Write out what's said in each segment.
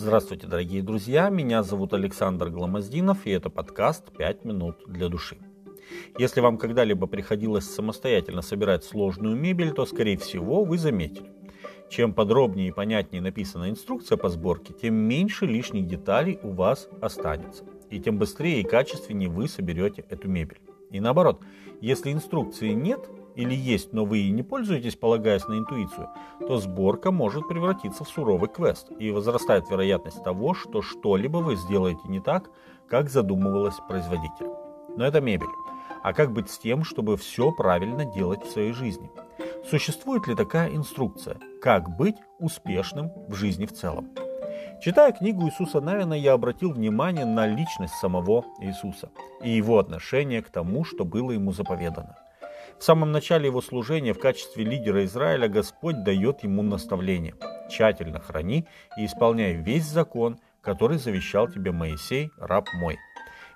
Здравствуйте, дорогие друзья, меня зовут Александр Гламоздинов, и это подкаст «5 минут для души». Если вам когда-либо приходилось самостоятельно собирать сложную мебель, то, скорее всего, вы заметили. Чем подробнее и понятнее написана инструкция по сборке, тем меньше лишних деталей у вас останется. И тем быстрее и качественнее вы соберете эту мебель. И наоборот, если инструкции нет, или есть, но вы не пользуетесь, полагаясь на интуицию, то сборка может превратиться в суровый квест, и возрастает вероятность того, что что-либо вы сделаете не так, как задумывалось производитель. Но это мебель. А как быть с тем, чтобы все правильно делать в своей жизни? Существует ли такая инструкция, как быть успешным в жизни в целом? Читая книгу Иисуса Навина, я обратил внимание на личность самого Иисуса и его отношение к тому, что было ему заповедано – в самом начале его служения в качестве лидера Израиля Господь дает ему наставление. «Тщательно храни и исполняй весь закон, который завещал тебе Моисей, раб мой.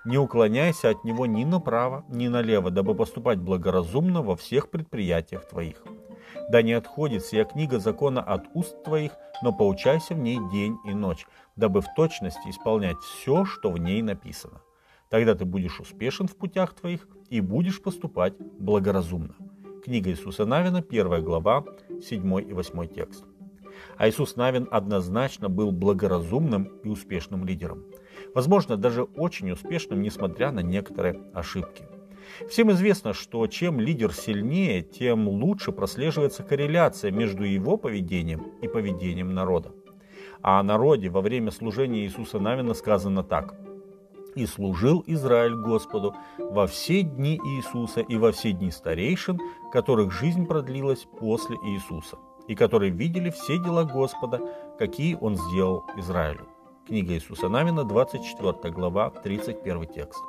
Не уклоняйся от него ни направо, ни налево, дабы поступать благоразумно во всех предприятиях твоих. Да не отходит сия книга закона от уст твоих, но поучайся в ней день и ночь, дабы в точности исполнять все, что в ней написано. Тогда ты будешь успешен в путях твоих и будешь поступать благоразумно. Книга Иисуса Навина, 1 глава, 7 и 8 текст. А Иисус Навин однозначно был благоразумным и успешным лидером. Возможно, даже очень успешным, несмотря на некоторые ошибки. Всем известно, что чем лидер сильнее, тем лучше прослеживается корреляция между его поведением и поведением народа. А о народе во время служения Иисуса Навина сказано так – и служил Израиль Господу во все дни Иисуса и во все дни старейшин, которых жизнь продлилась после Иисуса, и которые видели все дела Господа, какие Он сделал Израилю. Книга Иисуса Навина, 24 глава, 31 текст.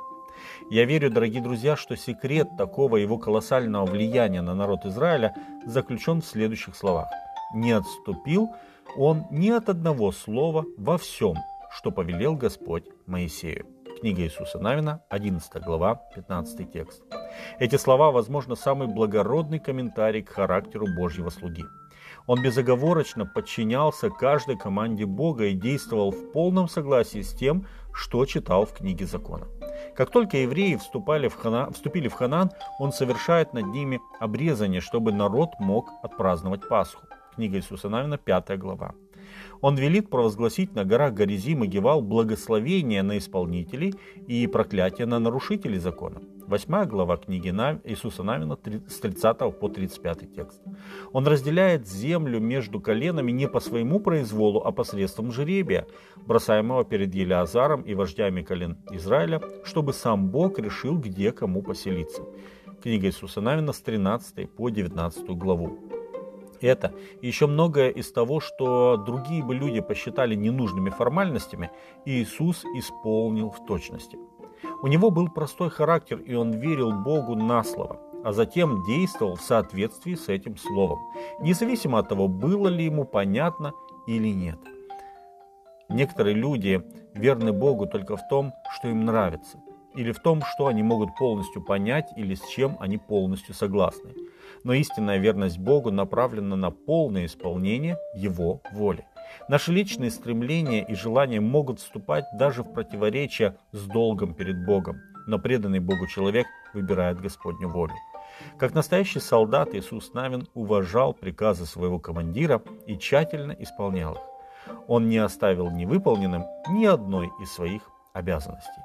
Я верю, дорогие друзья, что секрет такого его колоссального влияния на народ Израиля заключен в следующих словах. «Не отступил он ни от одного слова во всем, что повелел Господь Моисею». Книга Иисуса Навина, 11 глава, 15 текст. Эти слова, возможно, самый благородный комментарий к характеру Божьего слуги. Он безоговорочно подчинялся каждой команде Бога и действовал в полном согласии с тем, что читал в книге закона. Как только евреи вступали в Хана, вступили в Ханан, он совершает над ними обрезание, чтобы народ мог отпраздновать Пасху. Книга Иисуса Навина, 5 глава. Он велит провозгласить на горах Горизим и Гевал благословение на исполнителей и проклятие на нарушителей закона. Восьмая глава книги Иисуса Навина с 30 по 35 текст. Он разделяет землю между коленами не по своему произволу, а посредством жеребия, бросаемого перед Елеазаром и вождями колен Израиля, чтобы сам Бог решил, где кому поселиться. Книга Иисуса Навина с 13 по 19 главу это и еще многое из того, что другие бы люди посчитали ненужными формальностями, Иисус исполнил в точности. У него был простой характер, и он верил Богу на слово, а затем действовал в соответствии с этим словом, независимо от того, было ли ему понятно или нет. Некоторые люди верны Богу только в том, что им нравится, или в том, что они могут полностью понять, или с чем они полностью согласны но истинная верность Богу направлена на полное исполнение Его воли. Наши личные стремления и желания могут вступать даже в противоречие с долгом перед Богом, но преданный Богу человек выбирает Господню волю. Как настоящий солдат Иисус Навин уважал приказы своего командира и тщательно исполнял их. Он не оставил невыполненным ни одной из своих обязанностей.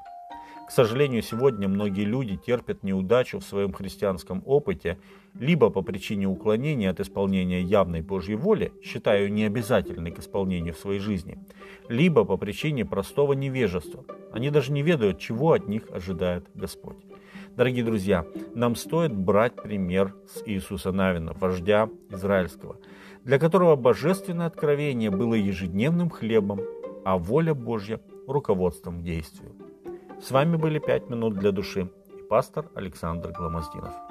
К сожалению, сегодня многие люди терпят неудачу в своем христианском опыте либо по причине уклонения от исполнения явной Божьей воли, считая ее необязательной к исполнению в своей жизни, либо по причине простого невежества. Они даже не ведают, чего от них ожидает Господь. Дорогие друзья, нам стоит брать пример с Иисуса Навина, вождя израильского, для которого божественное откровение было ежедневным хлебом, а воля Божья – руководством к действию. С вами были «Пять минут для души» и пастор Александр Гломоздинов.